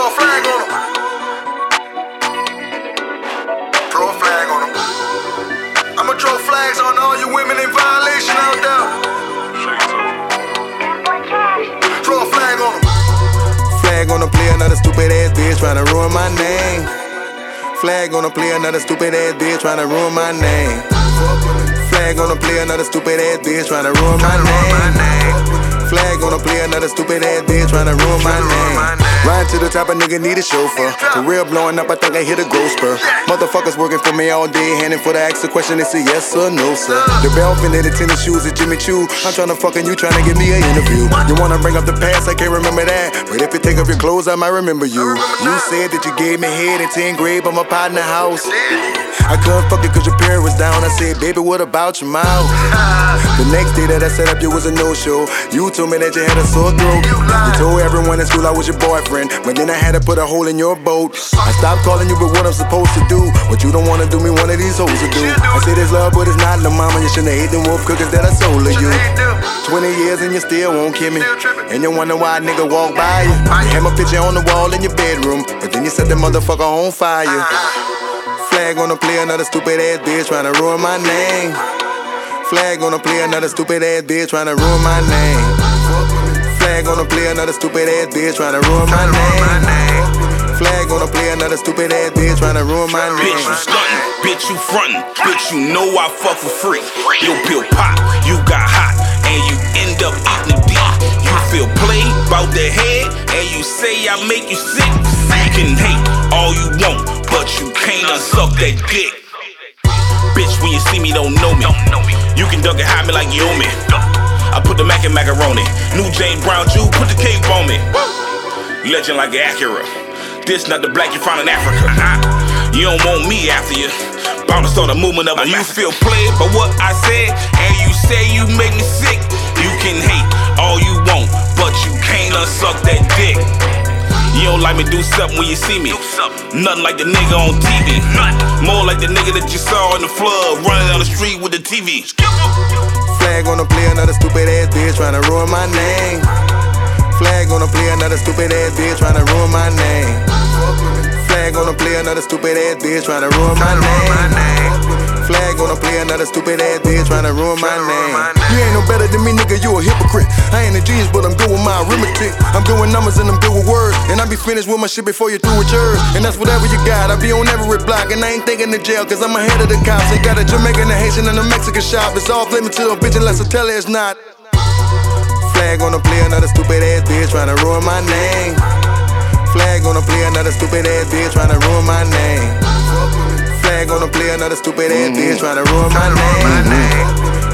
throw a flag on them. Throw a flag on them. I'ma throw flags on all you women in violation out there. Throw a flag on them. Flag on the play another stupid ass bitch trying to ruin my name. Flag on the play another stupid ass bitch trying to ruin my name. Flag on the play another stupid ass bitch trying to ruin my name. Flag on the play another stupid ass bitch trying to ruin my name. Riding to the top, a nigga need a chauffeur. Career blowing up, I think I hit a growth spur. Motherfuckers working for me all day, handing for the ask the question, it's a yes or no, sir. The belt and the tennis shoes at Jimmy Choo. I'm trying to fucking you, trying to give me an interview. You wanna bring up the past, I can't remember that. But if you take off your clothes, I might remember you. You said that you gave me head in 10th grade, but my partner house. I couldn't fuck you cause your parent was down. I said, baby, what about your mouth? The next day that I set up, you was a no-show. You told me that you had a sore throat. You told everyone in school I was your boyfriend, but then I had to put a hole in your boat. I stopped calling you, but what I'm supposed to do? What you don't wanna do me, one of these hoes to do. I say it's love, but it's not the mama. You shouldn't have ate them wolf cookies that I sold to you. 20 years and you still won't kill me. And you wonder why a nigga walk by you. You had my picture on the wall in your bedroom, but then you set the motherfucker on fire. Flag on the play, another stupid ass bitch trying to ruin my name. Flag on the play, another stupid ass bitch trying to ruin my name. Flag on the play, another stupid ass bitch trying to ruin my name. Flag on the play, another stupid ass bitch trying to ruin my name. Bitch, you stuntin', bitch, you frontin', bitch, you know I fuck for free. Your pill pop, you got hot, and you end up eating the dick. You feel played bout the head, and you say I make you sick. You can hate all you want, but you can't unsuck that dick. Bitch, when you see me, don't know me. You can duck and hide me like you owe me. I put the mac in macaroni. New James Brown Jew, put the cape on me. Legend like Acura. This not the black you found in Africa. Uh-huh. You don't want me after you. Bound to start a movement of a You feel played by what I said, and you say you make me sick. You can hate all you want, but you can't unsuck that dick. You don't like me do something when you see me. Nothing like the nigga on TV. More like the nigga that you saw in the flood running down the street with the TV. Flag on the play, another stupid ass bitch trying to ruin my name. Flag on the play, another stupid ass bitch trying to ruin my name. Flag on the play, another stupid ass bitch trying to ruin my name. Flag on the play, another stupid ass bitch trying to ruin my name. You ain't no better than me, nigga, you a hypocrite. I ain't a genius, but I'm good with my arithmetic. I'm good with numbers and I'm good with words. And I be finished with my shit before you through with yours. And that's whatever you got. I be on every block, and I ain't thinking the jail, cause I'm ahead of the cops. They got a Jamaican, a Haitian, and a Mexican shop. It's all limit to a bitch unless I tell her it's not. Flag on the play, another stupid ass bitch trying to ruin my name. Flag on the play, another stupid ass bitch trying to ruin my name. Flag on the play, another stupid ass bitch trying to ruin my name.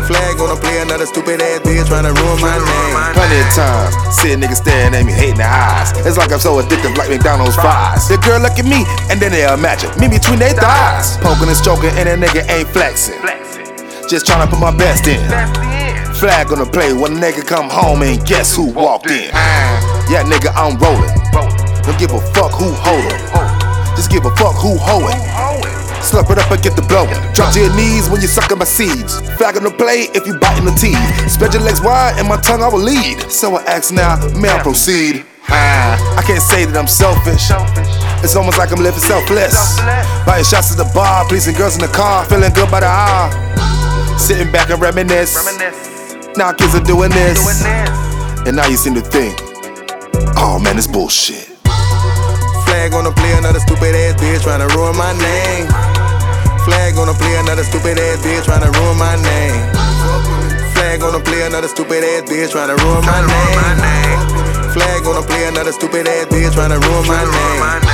Flag on the play, another stupid ass bitch trying to ruin my name. Plenty of times, see a nigga staring at me, hating the eyes. It's like I'm so addicted like McDonald's fries. The girl look at me, and then they imagine me between their thighs. Poking and stroking, and that nigga ain't flexing. Just tryna put my best in. Flag on the play when a nigga come home and guess who walked in? Yeah, nigga, I'm rolling. Don't give a fuck who holdin'. Just give a fuck who hoeing. Slurp it up and get the blowing. Drop to your knees when you sucking my seeds. Flag on the play if you biting the teeth. Spread your legs wide and my tongue I will lead. So I ask now, may I proceed? Ah, I can't say that I'm selfish. It's almost like I'm living selfless. Buying shots at the bar, pleasing girls in the car, feeling good by the hour. Sitting back and reminisce. Now kids are doing this. And now you seem to think, oh man, it's bullshit. Flag on the play, another stupid ass bitch trying to ruin my name. Flag on the play, another stupid ass bitch trying to ruin my name. Flag on the play, another stupid ass bitch trying to ruin my name. Flag on the play, another stupid ass bitch trying to ruin my name.